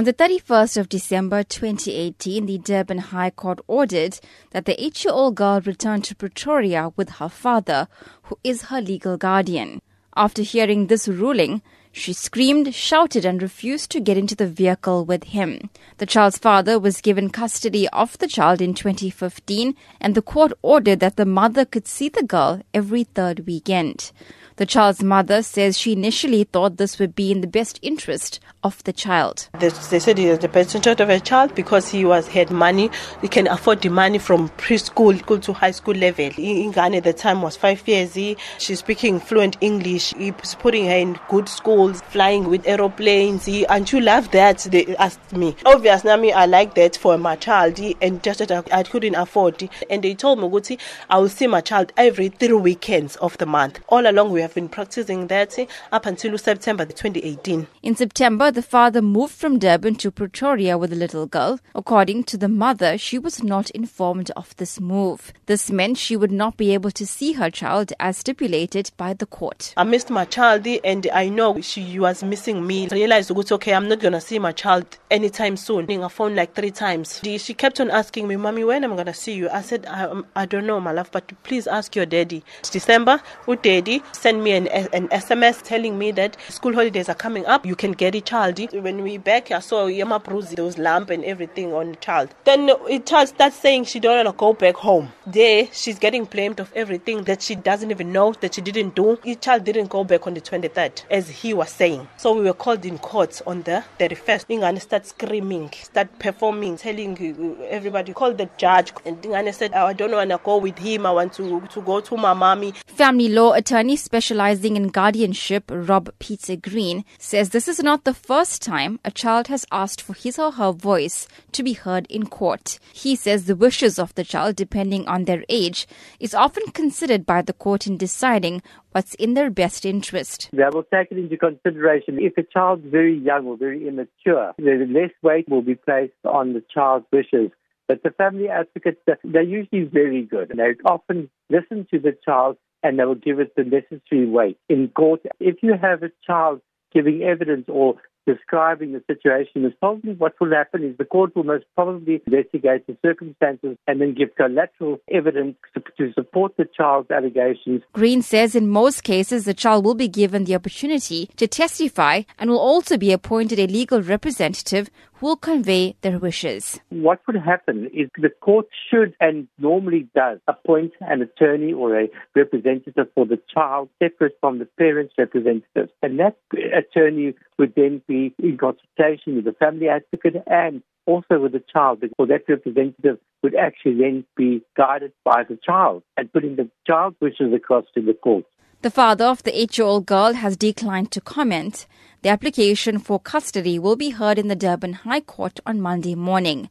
On the 31st of December 2018, the Durban High Court ordered that the eight year old girl return to Pretoria with her father, who is her legal guardian. After hearing this ruling, she screamed, shouted, and refused to get into the vehicle with him. The child's father was given custody of the child in 2015, and the court ordered that the mother could see the girl every third weekend. The child's mother says she initially thought this would be in the best interest of the child. They, they said he was the best interest of a child because he was had money. He can afford the money from preschool to high school level. Ingane at the time was five years. He, she's speaking fluent English. He's putting her in good schools, flying with aeroplanes. And you love that? They asked me. Obviously, I like that for my child. And just that I, couldn't afford. And they told me, I will see my child every three weekends of the month. All along, we have been practicing that up until September 2018. In September, the father moved from Durban to Pretoria with the little girl. According to the mother, she was not informed of this move. This meant she would not be able to see her child as stipulated by the court. I missed my child and I know she was missing me. I realized, okay, I'm not going to see my child anytime soon. I phoned like three times. She kept on asking me, Mommy, when am I going to see you? I said, I, um, I don't know, my love, but please ask your daddy. It's December, with daddy, send me an, an SMS telling me that school holidays are coming up. You can get a child. When we back, I saw Yama Bruzi, those lamp and everything on the child. Then the child starts saying she don't want to go back home. There, she's getting blamed of everything that she doesn't even know that she didn't do. The child didn't go back on the 23rd, as he was saying. So we were called in court on the 31st. Ingane started screaming, start performing, telling everybody, call the judge. And Ingane said, oh, I don't want to go with him. I want to, to go to my mommy. Family law attorney specializing in guardianship, Rob Peter Green, says this is not the first time a child has asked for his or her voice to be heard in court. He says the wishes of the child, depending on their age, is often considered by the court in deciding what's in their best interest. They will take it into consideration. If a child's very young or very immature, less weight will be placed on the child's wishes. But the family advocates, they're usually very good. And they often listen to the child and they will give it the necessary weight. In court, if you have a child giving evidence or describing the situation is probably what will happen is the court will most probably investigate the circumstances and then give collateral evidence to, to, support the child's allegations. Green says in most cases the child will be given the opportunity to testify and will also be appointed a legal representative who will convey their wishes. What would happen is the court should and normally does appoint an attorney or a representative for the child separate from the parent's representative. And that attorney would then in consultation with the family advocate and also with the child, because that representative would actually then be guided by the child and putting the child's wishes across to the court. The father of the eight year old girl has declined to comment. The application for custody will be heard in the Durban High Court on Monday morning.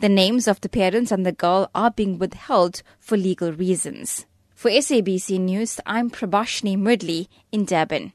The names of the parents and the girl are being withheld for legal reasons. For SABC News, I'm Prabashni Mridley in Durban.